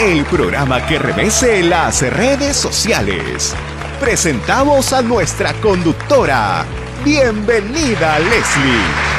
el programa que revese las redes sociales. Presentamos a nuestra conductora. Bienvenida, Leslie.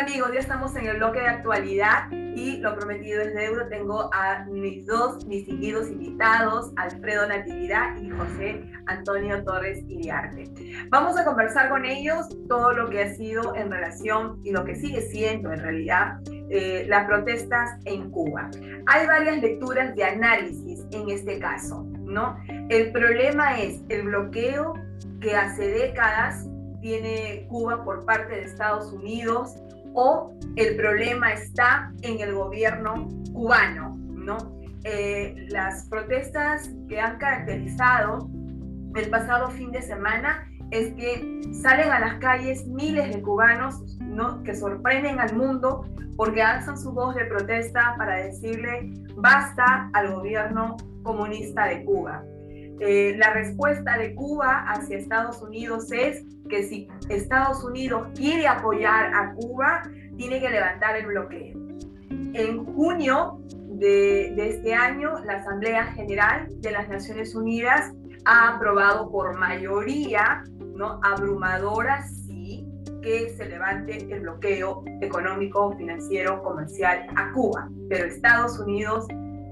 Amigos, ya estamos en el bloque de actualidad y lo prometido es deuda. Tengo a mis dos distinguidos invitados, Alfredo Natividad y José Antonio Torres Iriarte. Vamos a conversar con ellos todo lo que ha sido en relación y lo que sigue siendo en realidad eh, las protestas en Cuba. Hay varias lecturas de análisis en este caso, ¿no? El problema es el bloqueo que hace décadas tiene Cuba por parte de Estados Unidos o el problema está en el gobierno cubano, ¿no? Eh, las protestas que han caracterizado el pasado fin de semana es que salen a las calles miles de cubanos ¿no? que sorprenden al mundo porque alzan su voz de protesta para decirle basta al gobierno comunista de Cuba. Eh, la respuesta de Cuba hacia Estados Unidos es que si Estados Unidos quiere apoyar a Cuba, tiene que levantar el bloqueo. En junio de, de este año, la Asamblea General de las Naciones Unidas ha aprobado por mayoría, ¿no? abrumadora, sí, que se levante el bloqueo económico, financiero, comercial a Cuba. Pero Estados Unidos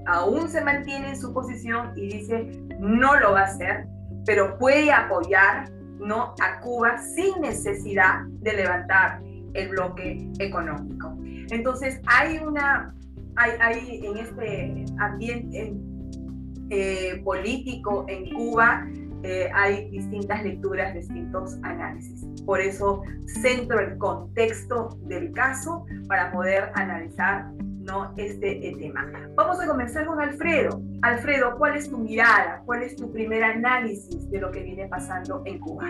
aún se mantiene en su posición y dice no lo va a hacer, pero puede apoyar ¿no? a Cuba sin necesidad de levantar el bloque económico. Entonces hay una, hay, hay en este ambiente eh, político en Cuba, eh, hay distintas lecturas, distintos análisis. Por eso centro el contexto del caso para poder analizar este tema. Vamos a comenzar con Alfredo. Alfredo, ¿cuál es tu mirada? ¿Cuál es tu primer análisis de lo que viene pasando en Cuba?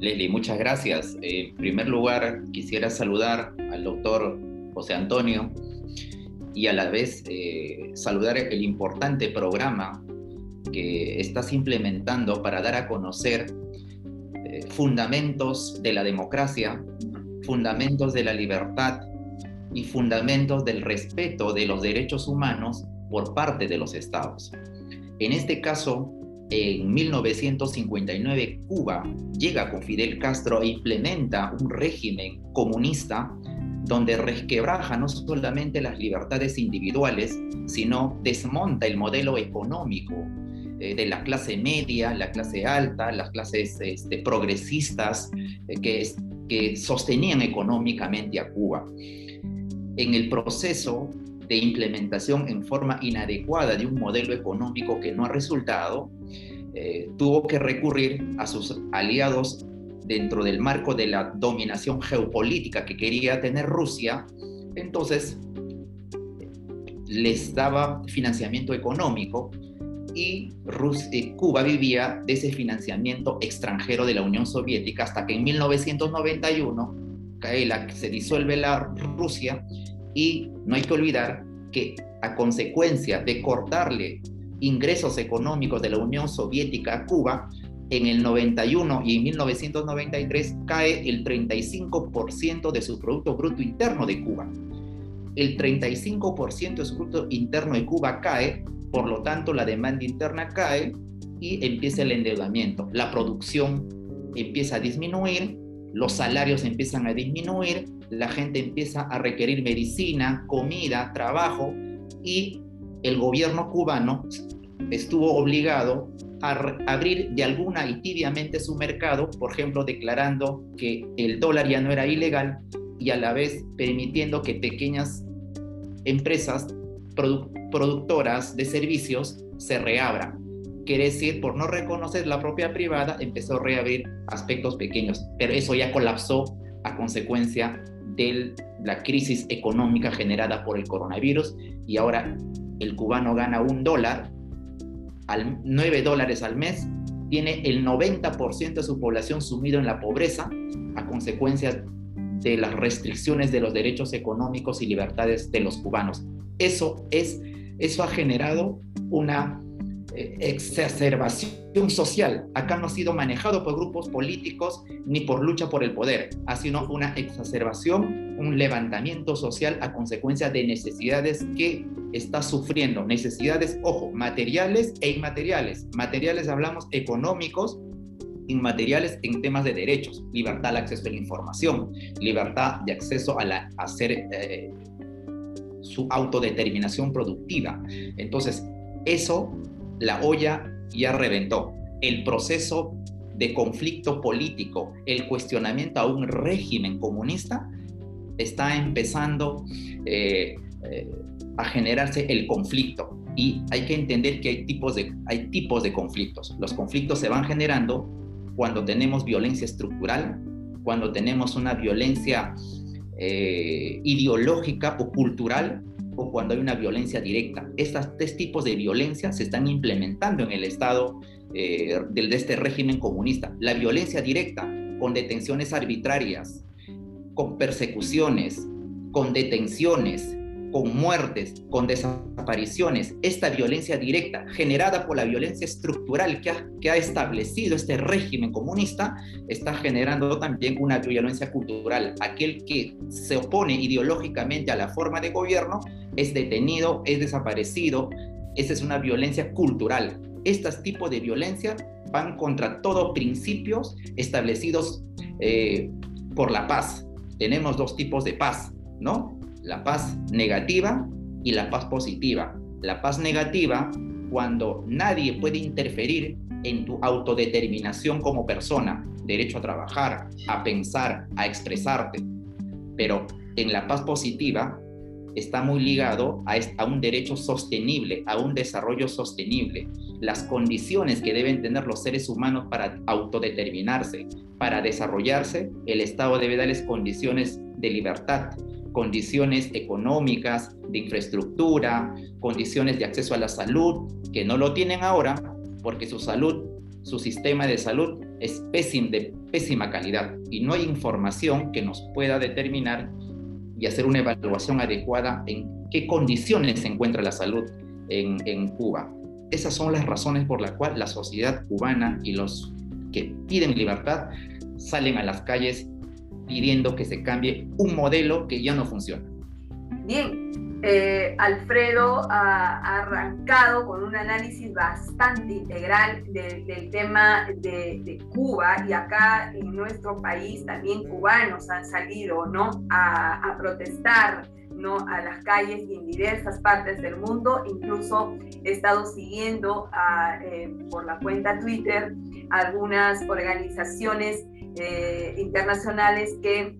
Leslie, muchas gracias. En primer lugar, quisiera saludar al doctor José Antonio y a la vez eh, saludar el importante programa que estás implementando para dar a conocer eh, fundamentos de la democracia, fundamentos de la libertad y fundamentos del respeto de los derechos humanos por parte de los estados. En este caso, en 1959 Cuba llega con Fidel Castro e implementa un régimen comunista donde resquebraja no solamente las libertades individuales, sino desmonta el modelo económico eh, de la clase media, la clase alta, las clases este, progresistas eh, que, que sostenían económicamente a Cuba en el proceso de implementación en forma inadecuada de un modelo económico que no ha resultado, eh, tuvo que recurrir a sus aliados dentro del marco de la dominación geopolítica que quería tener Rusia, entonces les daba financiamiento económico y eh, Cuba vivía de ese financiamiento extranjero de la Unión Soviética hasta que en 1991 se disuelve la Rusia y no hay que olvidar que a consecuencia de cortarle ingresos económicos de la Unión Soviética a Cuba, en el 91 y en 1993 cae el 35% de su Producto Bruto Interno de Cuba. El 35% de su Producto Interno de Cuba cae, por lo tanto la demanda interna cae y empieza el endeudamiento. La producción empieza a disminuir los salarios empiezan a disminuir, la gente empieza a requerir medicina, comida, trabajo y el gobierno cubano estuvo obligado a abrir de alguna y tibiamente su mercado, por ejemplo, declarando que el dólar ya no era ilegal y a la vez permitiendo que pequeñas empresas productoras de servicios se reabran. Quiere decir, por no reconocer la propia privada, empezó a reabrir aspectos pequeños, pero eso ya colapsó a consecuencia de la crisis económica generada por el coronavirus. Y ahora el cubano gana un dólar, al 9 dólares al mes, tiene el 90% de su población sumido en la pobreza a consecuencia de las restricciones de los derechos económicos y libertades de los cubanos. Eso es eso ha generado una exacerbación social. Acá no ha sido manejado por grupos políticos ni por lucha por el poder. Ha sido una exacerbación, un levantamiento social a consecuencia de necesidades que está sufriendo. Necesidades, ojo, materiales e inmateriales. Materiales hablamos económicos, inmateriales en temas de derechos, libertad al acceso a la información, libertad de acceso a, la, hacer eh, su autodeterminación productiva. Entonces, eso la olla ya reventó. El proceso de conflicto político, el cuestionamiento a un régimen comunista, está empezando eh, eh, a generarse el conflicto. Y hay que entender que hay tipos, de, hay tipos de conflictos. Los conflictos se van generando cuando tenemos violencia estructural, cuando tenemos una violencia eh, ideológica o cultural o cuando hay una violencia directa. Estos tres tipos de violencia se están implementando en el Estado eh, de este régimen comunista. La violencia directa, con detenciones arbitrarias, con persecuciones, con detenciones, con muertes, con desapariciones, esta violencia directa generada por la violencia estructural que ha, que ha, establecido este régimen comunista, está generando también una violencia cultural. Aquel que se opone ideológicamente a la forma de gobierno es detenido, es desaparecido. Esa es una violencia cultural. Estos tipos de violencia van contra todos principios establecidos eh, por la paz. Tenemos dos tipos de paz, ¿no? La paz negativa y la paz positiva. La paz negativa, cuando nadie puede interferir en tu autodeterminación como persona, derecho a trabajar, a pensar, a expresarte. Pero en la paz positiva, está muy ligado a, un derecho sostenible, a un desarrollo sostenible. Las condiciones que deben tener los seres humanos para autodeterminarse, para desarrollarse, el Estado debe darles condiciones de libertad, condiciones económicas, de infraestructura, condiciones de acceso a la salud, que no lo tienen ahora porque su salud, su sistema de salud es de pésima calidad y no hay información que nos pueda determinar y hacer una evaluación adecuada en qué condiciones se encuentra la salud en, en Cuba. Esas son las razones por las cuales la sociedad cubana y los que piden libertad salen a las calles pidiendo que se cambie un modelo que ya no funciona. Bien, eh, Alfredo ha, arrancado con un análisis bastante integral del tema de, Cuba y acá en nuestro país también cubanos han salido ¿no? a, protestar ¿no? a las calles y en diversas partes del mundo. Incluso he estado siguiendo eh, por la cuenta Twitter algunas organizaciones eh, internacionales que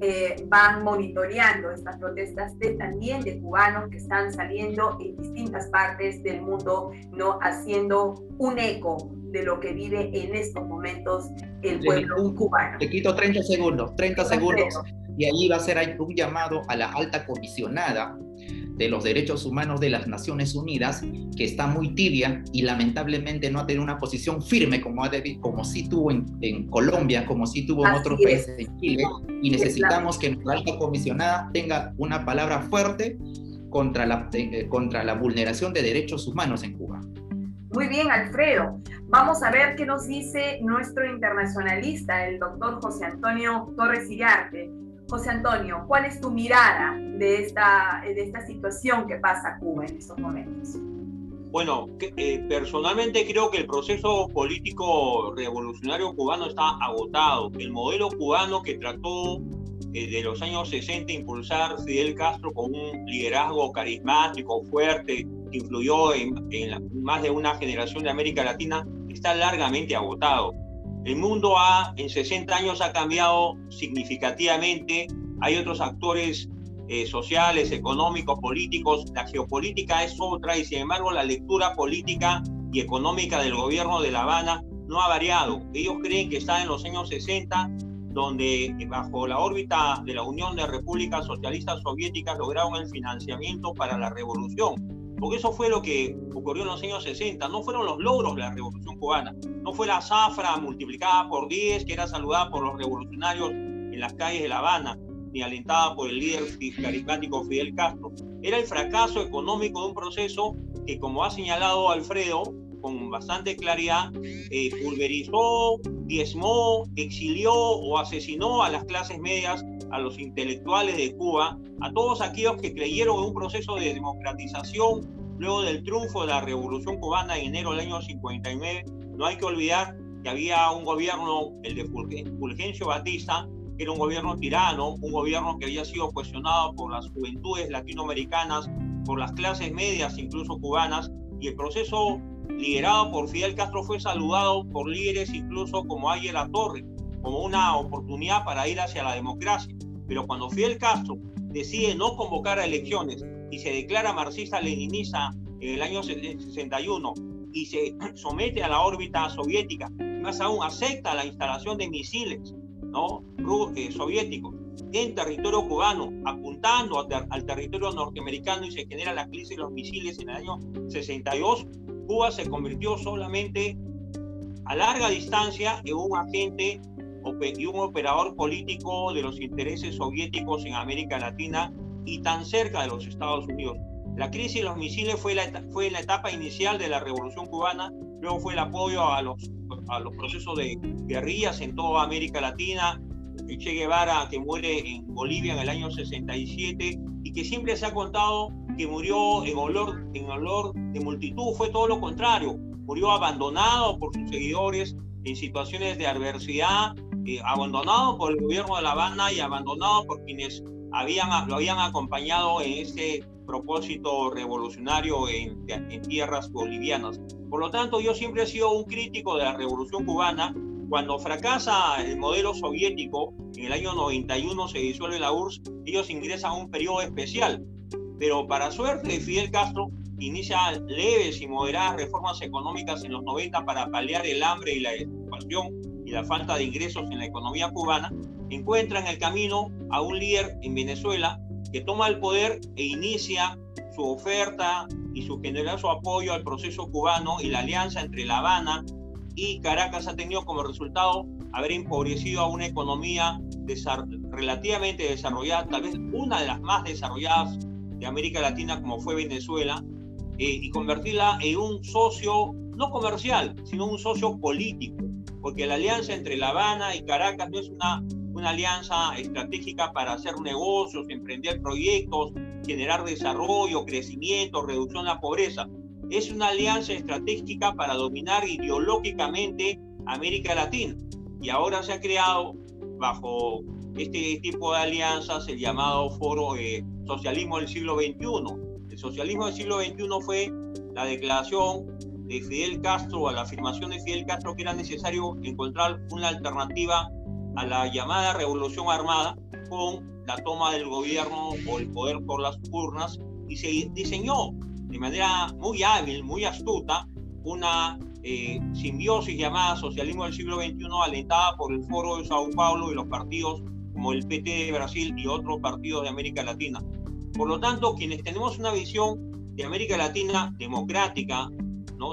eh, van monitoreando estas protestas de, también de cubanos que están saliendo en distintas partes del mundo, no haciendo un eco de lo que vive en estos momentos el pueblo cubano. Te quito 30 segundos, 30 segundos, y ahí va a ser un llamado a la alta comisionada de los Derechos Humanos de las Naciones Unidas, que está muy tibia y lamentablemente no ha tenido una posición firme como, ha como sí tuvo en, Colombia, como sí tuvo en otros países, en Chile, y necesitamos que nuestra alta comisionada tenga una palabra fuerte contra la, eh, contra la vulneración de derechos humanos en Cuba. Muy bien, Alfredo. Vamos a ver qué nos dice nuestro internacionalista, el doctor José Antonio Torres Iriarte. José Antonio, ¿cuál es tu mirada de esta, de esta situación que pasa Cuba en estos momentos? Bueno, eh, personalmente creo que el proceso político revolucionario cubano está agotado. El modelo cubano que trató eh, de los años 60 impulsar Fidel Castro con un liderazgo carismático, fuerte, que influyó en, en más de una generación de América Latina, está largamente agotado. El mundo ha, en 60 años ha cambiado significativamente. Hay otros actores eh, sociales, económicos, políticos. La geopolítica es otra y sin embargo la lectura política y económica del gobierno de La Habana no ha variado. Ellos creen que está en los años 60, donde eh, bajo la órbita de la Unión de Repúblicas Socialistas Soviéticas lograron el financiamiento para la revolución porque eso fue lo que ocurrió en los años 60, no fueron los logros de la revolución cubana, no fue la zafra multiplicada por 10 que era saludada por los revolucionarios en las calles de La Habana, ni alentada por el líder carismático Fidel Castro. Era el fracaso económico de un proceso que, como ha señalado Alfredo, con bastante claridad, eh, pulverizó, diezmó, exilió o asesinó a las clases medias, a los intelectuales de Cuba, a todos aquellos que creyeron en un proceso de democratización luego del triunfo de la Revolución Cubana en enero del año 59. No hay que olvidar que había un gobierno, el de Fulgencio Batista, que era un gobierno tirano, un gobierno que había sido cuestionado por las juventudes latinoamericanas, por las clases medias, incluso cubanas, y el proceso liderado por Fidel Castro fue saludado por líderes incluso como Ayala Torre, como una oportunidad para ir hacia la democracia. Pero cuando Fidel Castro decide no convocar a elecciones y se declara marxista-leninista en el año 61 y se somete a la órbita soviética, más aún acepta la instalación de misiles ¿no? Eh, soviéticos en territorio cubano, apuntando al territorio norteamericano y se genera la crisis de los misiles en el año 62, Cuba se convirtió solamente a larga distancia en un agente y un operador político de los intereses soviéticos en América Latina y tan cerca de los Estados Unidos. La crisis de los misiles fue, la, fue la etapa inicial de la revolución cubana, luego fue el apoyo a los, a los procesos de guerrillas en toda América Latina, Che Guevara que muere en Bolivia en el año 67 y que siempre se ha contado que murió en olor, en olor de multitud, fue todo lo contrario, murió abandonado por sus seguidores en situaciones de adversidad, eh, abandonado por el gobierno de La Habana y abandonado por quienes habían, lo habían acompañado en ese propósito revolucionario en, en tierras bolivianas. Por lo tanto, yo siempre he sido un crítico de la revolución cubana. Cuando fracasa el modelo soviético, en el año 91 se disuelve la URSS, ellos ingresan a un periodo especial. Pero para suerte de Fidel Castro, inicia leves y moderadas reformas económicas en los 90 para paliar el hambre y la desocupación y la falta de ingresos en la economía cubana, encuentra en el camino a un líder en Venezuela que toma el poder e inicia su oferta y su generoso apoyo al proceso cubano y la alianza entre La Habana y Caracas ha tenido como resultado haber empobrecido a una economía relativamente desarrollada, tal vez una de las más desarrolladas de América Latina como fue Venezuela, eh, y convertirla en un socio no comercial, sino un socio político, porque la alianza entre La Habana y Caracas no es una, una alianza estratégica para hacer negocios, emprender proyectos, generar desarrollo, crecimiento, reducción de la pobreza. Es una alianza estratégica para dominar ideológicamente América Latina. Y ahora se ha creado bajo este tipo de alianzas el llamado Foro eh, Socialismo del siglo XXI. El socialismo del siglo XXI fue la declaración de Fidel Castro, a la afirmación de Fidel Castro que era necesario encontrar una alternativa a la llamada revolución armada con la toma del gobierno o el poder por las urnas y se diseñó de manera muy hábil, muy astuta, una eh, simbiosis llamada socialismo del siglo XXI alentada por el Foro de Sao Paulo y los partidos como el PT de Brasil y otros partidos de América Latina. Por lo tanto, quienes tenemos una visión de América Latina democrática,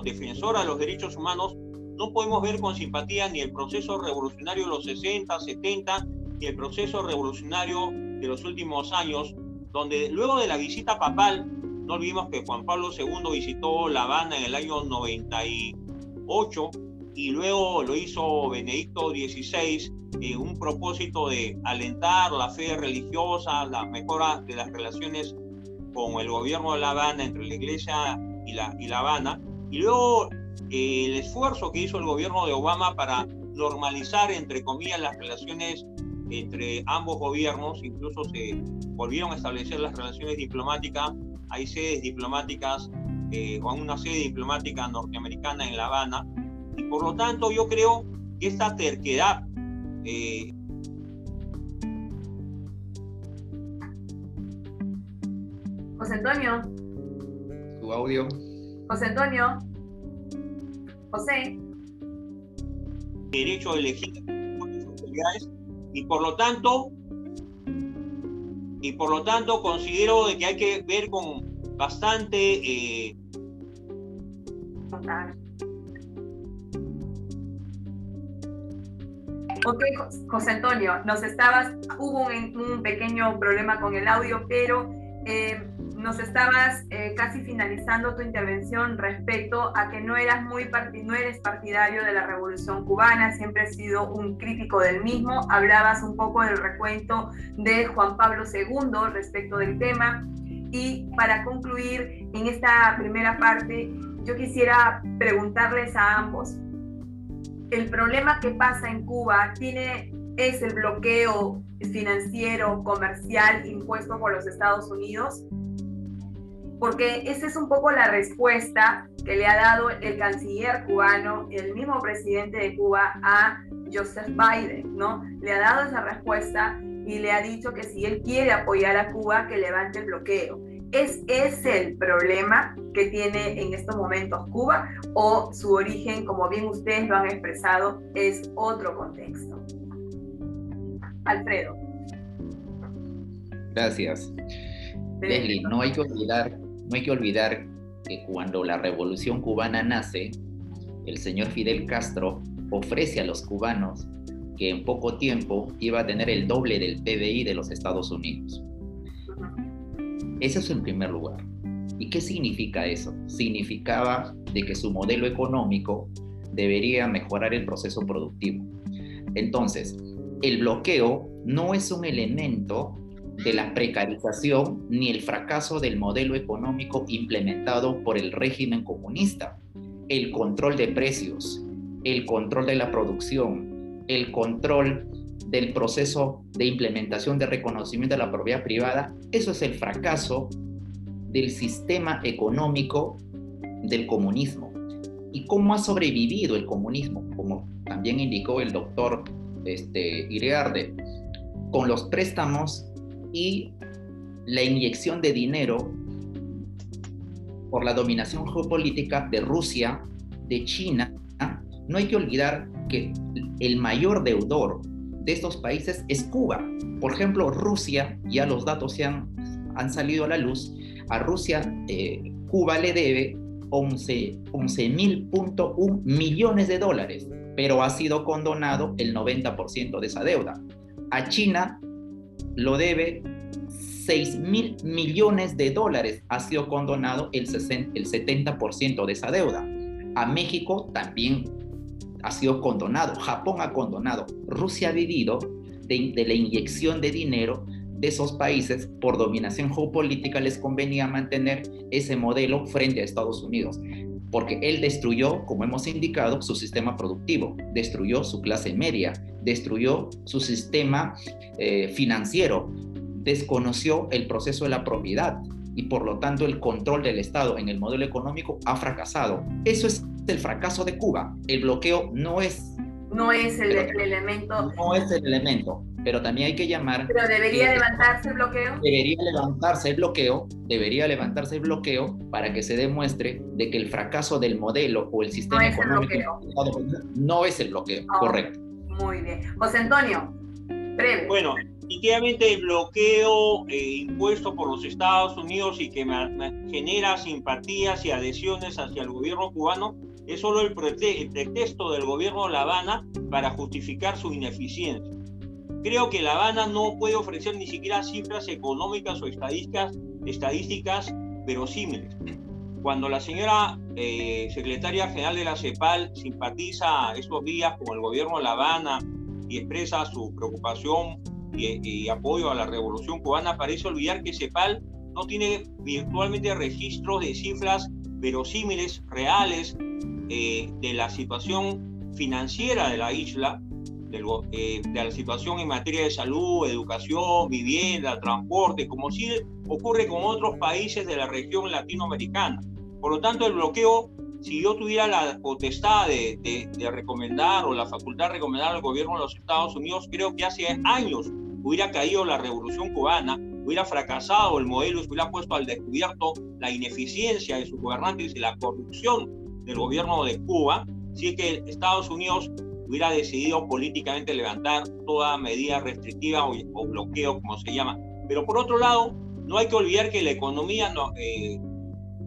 defensora de los derechos humanos, no podemos ver con simpatía ni el proceso revolucionario de los 60, 70, ni el proceso revolucionario de los últimos años, donde luego de la visita papal, no olvidemos que Juan Pablo II visitó La Habana en el año 98 y luego lo hizo Benedicto XVI en un propósito de alentar la fe religiosa, la mejora de las relaciones con el gobierno de La Habana, entre la iglesia y y la Habana, y luego el esfuerzo que hizo el gobierno de Obama para normalizar, entre comillas, las relaciones entre ambos gobiernos, incluso se volvieron a establecer las relaciones diplomáticas, hay sedes diplomáticas eh, o una sede diplomática norteamericana en La Habana, y por lo tanto yo creo que esta terquedad eh, José Antonio. Tu audio. José Antonio. José. Derecho a elegir y por lo tanto y por lo tanto considero que hay que ver con bastante eh... Ok, José Antonio, nos estabas, hubo un, un, pequeño problema con el audio, pero eh, nos estabas eh, casi finalizando tu intervención respecto a que no eras muy no eres partidario de la revolución cubana, siempre has sido un crítico del mismo. Hablabas un poco del recuento de Juan Pablo II respecto del tema. Y para concluir en esta primera parte, yo quisiera preguntarles a ambos, ¿el problema que pasa en Cuba tiene, es el bloqueo financiero, comercial impuesto por los Estados Unidos? Porque esa es un poco la respuesta que le ha dado el canciller cubano, el mismo presidente de Cuba, a Joseph Biden, ¿no? Le ha dado esa respuesta y le ha dicho que si él quiere apoyar a Cuba, que levante el bloqueo. ¿Es ese el problema que tiene en estos momentos Cuba o su origen, como bien ustedes lo han expresado, es otro contexto? Alfredo. Gracias. Leslie, no hay que olvidar, no hay que olvidar que cuando la revolución cubana nace, el señor Fidel Castro ofrece a los cubanos que en poco tiempo iba a tener el doble del PBI de los Estados Unidos. Eso es en primer lugar. ¿Y qué significa eso? Significaba de que su modelo económico debería mejorar el proceso productivo. Entonces, el bloqueo no es un elemento de la precarización ni el fracaso del modelo económico implementado por el régimen comunista. El control de precios, el control de la producción, el control del proceso de implementación de reconocimiento de la propiedad privada, eso es el fracaso del sistema económico del comunismo. ¿Y cómo ha sobrevivido el comunismo? Como también indicó el doctor este, Iriarde, con los préstamos y la inyección de dinero por la dominación geopolítica de Rusia, de China, no hay que olvidar que el mayor deudor de estos países es Cuba. Por ejemplo, Rusia, ya los datos se han, han salido a la luz, a Rusia eh, Cuba le debe 11.1 millones de dólares, pero ha sido condonado el 90% de esa deuda. A China lo debe 6 mil millones de dólares, ha sido condonado el, el 70% de esa deuda. A México también ha sido condonado, Japón ha condonado, Rusia ha vivido de, la inyección de dinero de esos países por dominación geopolítica. Les convenía mantener ese modelo frente a Estados Unidos, porque él destruyó, como hemos indicado, su sistema productivo, destruyó su clase media, destruyó su sistema eh, financiero, desconoció el proceso de la propiedad y por lo tanto el control del Estado en el modelo económico ha fracasado. Eso es el fracaso de Cuba. El bloqueo no es... No es el, elemento... No es el elemento, pero también hay que llamar... Pero debería levantarse el bloqueo. Debería levantarse el bloqueo, debería levantarse el bloqueo para que se demuestre de que el fracaso del modelo o el sistema económico no es el bloqueo, ah, correcto. Muy bien. José Antonio, breve. Bueno, definitivamente el bloqueo eh, impuesto por los Estados Unidos y que genera simpatías y adhesiones hacia el gobierno cubano es solo el, pretexto del gobierno de La Habana para justificar su ineficiencia. Creo que La Habana no puede ofrecer ni siquiera cifras económicas o estadísticas, estadísticas verosímiles. Cuando la señora eh, secretaria general de la CEPAL simpatiza estos días con el gobierno de La Habana y expresa su preocupación y, apoyo a la revolución cubana, parece olvidar que CEPAL no tiene virtualmente registros de cifras verosímiles, reales, eh, de la situación financiera de la isla, eh, de la situación en materia de salud, educación, vivienda, transporte, como si ocurre con otros países de la región latinoamericana. Por lo tanto, el bloqueo, si yo tuviera la potestad de, de recomendar o la facultad de recomendar al gobierno de los Estados Unidos, creo que hace años hubiera caído la revolución cubana, hubiera fracasado el modelo, se hubiera puesto al descubierto la ineficiencia de sus gobernantes y la corrupción del gobierno de Cuba, es que Estados Unidos hubiera decidido políticamente levantar toda medida restrictiva o, bloqueo, como se llama. Pero por otro lado, no hay que olvidar que la economía eh,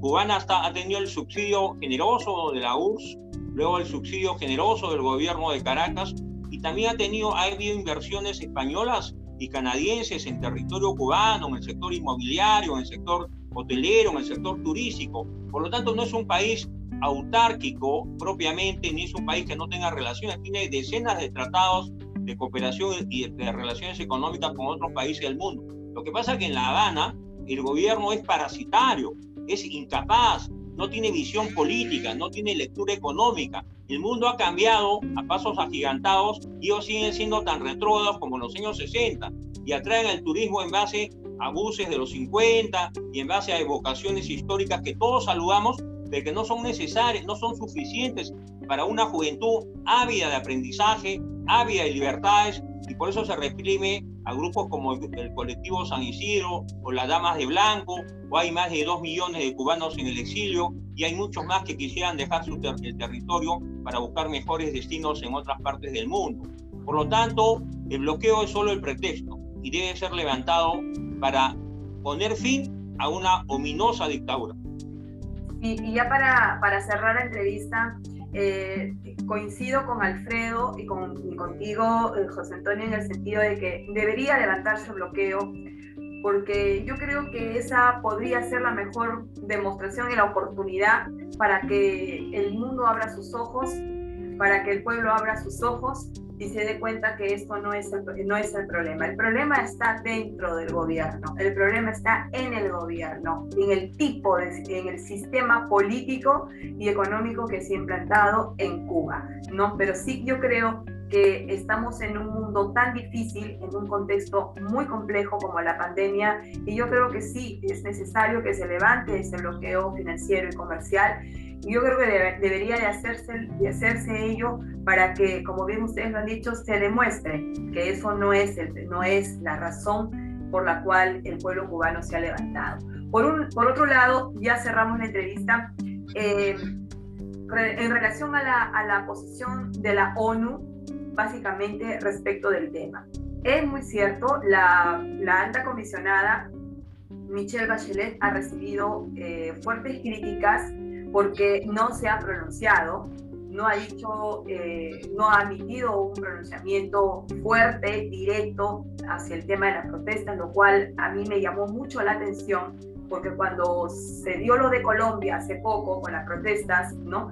cubana está, ha tenido el subsidio generoso de la URSS, luego el subsidio generoso del gobierno de Caracas, y también ha tenido, ha habido inversiones españolas y canadienses en territorio cubano, en el sector inmobiliario, en el sector hotelero, en el sector turístico. Por lo tanto, no es un país autárquico propiamente, ni es un país que no tenga relaciones, tiene decenas de tratados de cooperación y de relaciones económicas con otros países del mundo. Lo que pasa es que en La Habana el gobierno es parasitario, es incapaz, no tiene visión política, no tiene lectura económica. El mundo ha cambiado a pasos agigantados y ellos siguen siendo tan retrógrados como en los años 60 y atraen el turismo en base a buses de los 50 y en base a evocaciones históricas que todos saludamos, de que no son necesarias, no son suficientes para una juventud ávida de aprendizaje, ávida de libertades, y por eso se reprime a grupos como el colectivo San Isidro o las Damas de Blanco, o hay más de dos millones de cubanos en el exilio, y hay muchos más que quisieran dejar su el territorio para buscar mejores destinos en otras partes del mundo. Por lo tanto, el bloqueo es solo el pretexto y debe ser levantado para poner fin a una ominosa dictadura. Y, ya para, para cerrar la entrevista, eh, coincido con Alfredo y, con, contigo, eh, José Antonio, en el sentido de que debería levantarse el bloqueo, porque yo creo que esa podría ser la mejor demostración y la oportunidad para que el mundo abra sus ojos, para que el pueblo abra sus ojos y se dé cuenta que esto no es, el, no es el problema. El problema está dentro del gobierno, el problema está en el gobierno, en el tipo, de, en el sistema político y económico que se ha implantado en Cuba. ¿no? Pero sí yo creo que estamos en un mundo tan difícil, en un contexto muy complejo como la pandemia, y yo creo que sí es necesario que se levante ese bloqueo financiero y comercial yo creo que debería de hacerse, de hacerse ello para que, como bien ustedes lo han dicho, se demuestre que eso no es, el, no es la razón por la cual el pueblo cubano se ha levantado. Por, un, por otro lado, ya cerramos la entrevista. Eh, en relación a la, a la posición de la ONU, básicamente respecto del tema. Es muy cierto, la, la alta comisionada Michelle Bachelet ha recibido eh, fuertes críticas porque no se ha pronunciado, no ha dicho, eh, no ha emitido un pronunciamiento fuerte, directo hacia el tema de las protestas, lo cual a mí me llamó mucho la atención, porque cuando se dio lo de Colombia hace poco con las protestas, ¿no?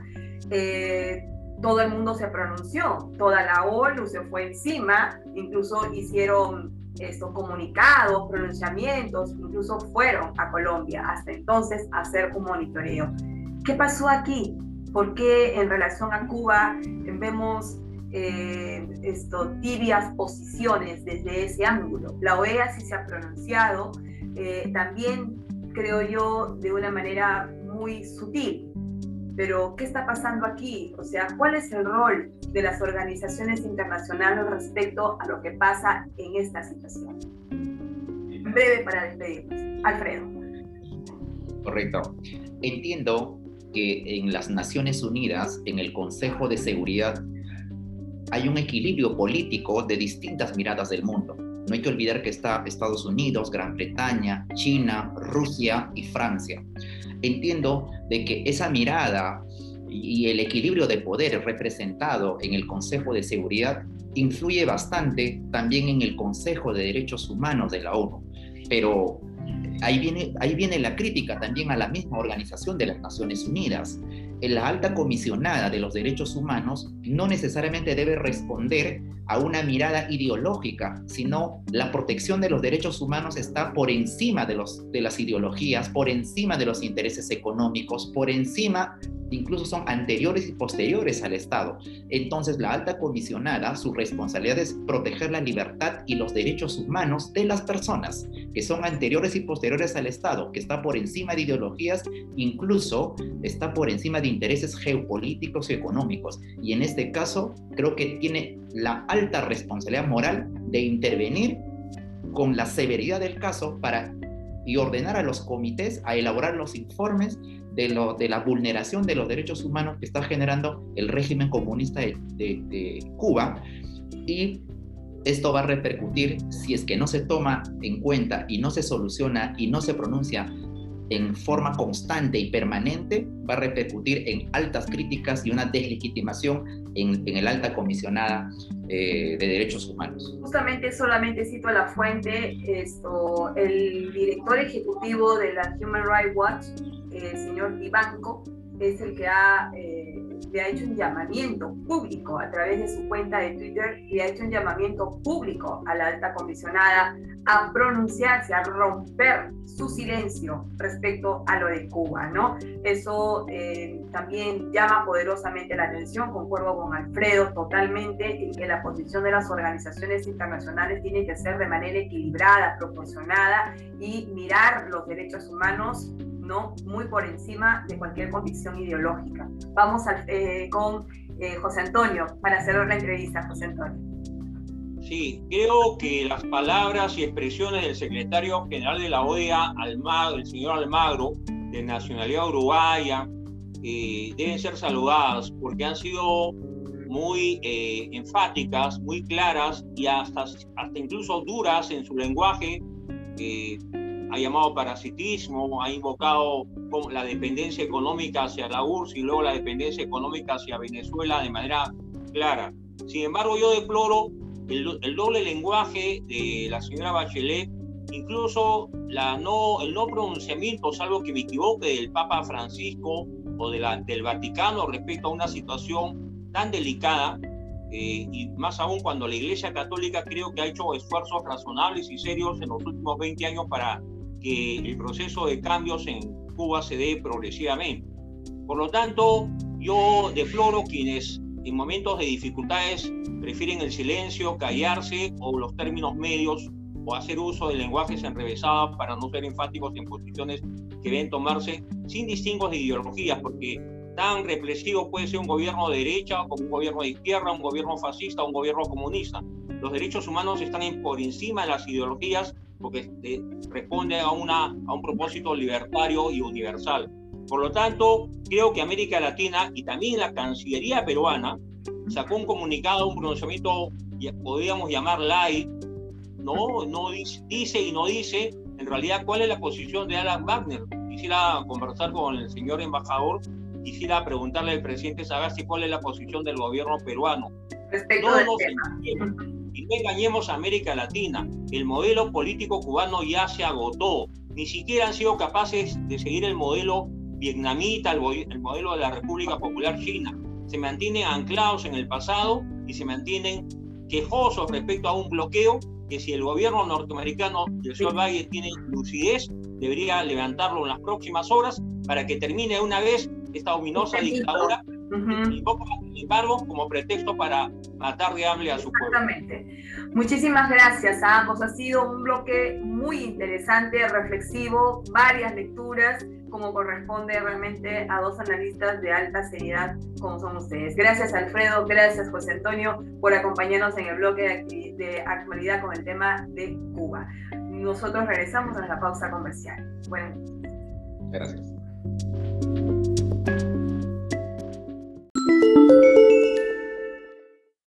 Eh, todo el mundo se pronunció, toda la ONU se fue encima, incluso hicieron estos comunicados, pronunciamientos, incluso fueron a Colombia hasta entonces a hacer un monitoreo. ¿Qué pasó aquí? ¿Por qué en relación a Cuba vemos eh, tibias posiciones desde ese ángulo? La OEA sí se ha pronunciado, eh, también creo yo de una manera muy sutil. Pero, ¿qué está pasando aquí? O sea, ¿cuál es el rol de las organizaciones internacionales respecto a lo que pasa en esta situación? Breve para despedirnos. Alfredo. Correcto. Entiendo que en las Naciones Unidas, en el Consejo de Seguridad, hay un equilibrio político de distintas miradas del mundo. No hay que olvidar que está Estados Unidos, Gran Bretaña, China, Rusia y Francia. Entiendo de que esa mirada y el equilibrio de poder representado en el Consejo de Seguridad influye bastante también en el Consejo de Derechos Humanos de la ONU. Pero ahí viene, ahí viene la crítica también a la misma Organización de las Naciones Unidas. La alta comisionada de los derechos humanos no necesariamente debe responder a una mirada ideológica, sino la protección de los derechos humanos está por encima de, los, de las ideologías, por encima de los intereses económicos, por encima incluso son anteriores y posteriores al Estado. Entonces, la alta comisionada, su responsabilidad es proteger la libertad y los derechos humanos de las personas, que son anteriores y posteriores al Estado, que está por encima de ideologías, incluso está por encima de intereses geopolíticos y económicos. Y en este caso, creo que tiene la alta responsabilidad moral de intervenir con la severidad del caso para y ordenar a los comités a elaborar los informes de, la vulneración de los derechos humanos que está generando el régimen comunista de, de, Cuba. Y esto va a repercutir, si es que no se toma en cuenta y no se soluciona y no se pronuncia en forma constante y permanente, va a repercutir en altas críticas y una deslegitimación en, en el alta comisionada eh, de derechos humanos. Justamente solamente cito la fuente, esto, el director ejecutivo de la Human Rights Watch, el señor Ivanko, es el que ha, eh, le ha hecho un llamamiento público a través de su cuenta de Twitter, le ha hecho un llamamiento público a la alta comisionada a pronunciarse, a romper su silencio respecto a lo de Cuba, ¿no? Eso eh, también llama poderosamente la atención, concuerdo con Alfredo totalmente en que la posición de las organizaciones internacionales tiene que ser de manera equilibrada, proporcionada y mirar los derechos humanos muy por encima de cualquier convicción ideológica. Vamos eh, con eh, José Antonio para hacer la entrevista, José Antonio. Sí, creo que las palabras y expresiones del secretario general de la OEA, Almagro, el señor Almagro, de nacionalidad uruguaya, eh, deben ser saludadas porque han sido muy enfáticas, muy claras y hasta incluso duras en su lenguaje ha llamado parasitismo, ha invocado la dependencia económica hacia la URSS y luego la dependencia económica hacia Venezuela de manera clara. Sin embargo, yo deploro el, doble lenguaje de la señora Bachelet, incluso la no, el no pronunciamiento, salvo que me equivoque, del Papa Francisco o de la, del Vaticano respecto a una situación tan delicada, eh, y más aún cuando la Iglesia Católica creo que ha hecho esfuerzos razonables y serios en los últimos 20 años para que el proceso de cambios en Cuba se dé progresivamente. Por lo tanto, yo deploro quienes en momentos de dificultades prefieren el silencio, callarse o los términos medios o hacer uso de lenguajes enrevesados para no ser enfáticos en posiciones que deben tomarse sin distingos de ideologías, porque tan represivo puede ser un gobierno de derecha como un gobierno de izquierda, un gobierno fascista, un gobierno comunista. Los derechos humanos están por encima de las ideologías porque responde a, una, a un propósito libertario y universal. Por lo tanto, creo que América Latina y también la Cancillería peruana sacó un comunicado, un pronunciamiento, podríamos llamar light, ¿no? no dice, y no dice en realidad cuál es la posición de Alan Wagner. Quisiera conversar con el señor embajador, quisiera preguntarle al presidente Sagasti cuál es la posición del gobierno peruano. Respecto no tema y no engañemos a América Latina, el modelo político cubano ya se agotó. Ni siquiera han sido capaces de seguir el modelo vietnamita, el, modelo de la República Popular China. Se mantienen anclados en el pasado y se mantienen quejosos respecto a un bloqueo que si el gobierno norteamericano del señor Valle tiene lucidez, debería levantarlo en las próximas horas para que termine una vez esta ominosa dictadura y sin embargo, como pretexto para matar de hambre a su pueblo. Exactamente. Muchísimas gracias a ambos. Ha sido un bloque muy interesante, reflexivo, varias lecturas, como corresponde realmente a dos analistas de alta seriedad como son ustedes. Gracias Alfredo, gracias José Antonio por acompañarnos en el bloque de, de actualidad con el tema de Cuba. Nosotros regresamos a la pausa comercial. Bueno. Gracias.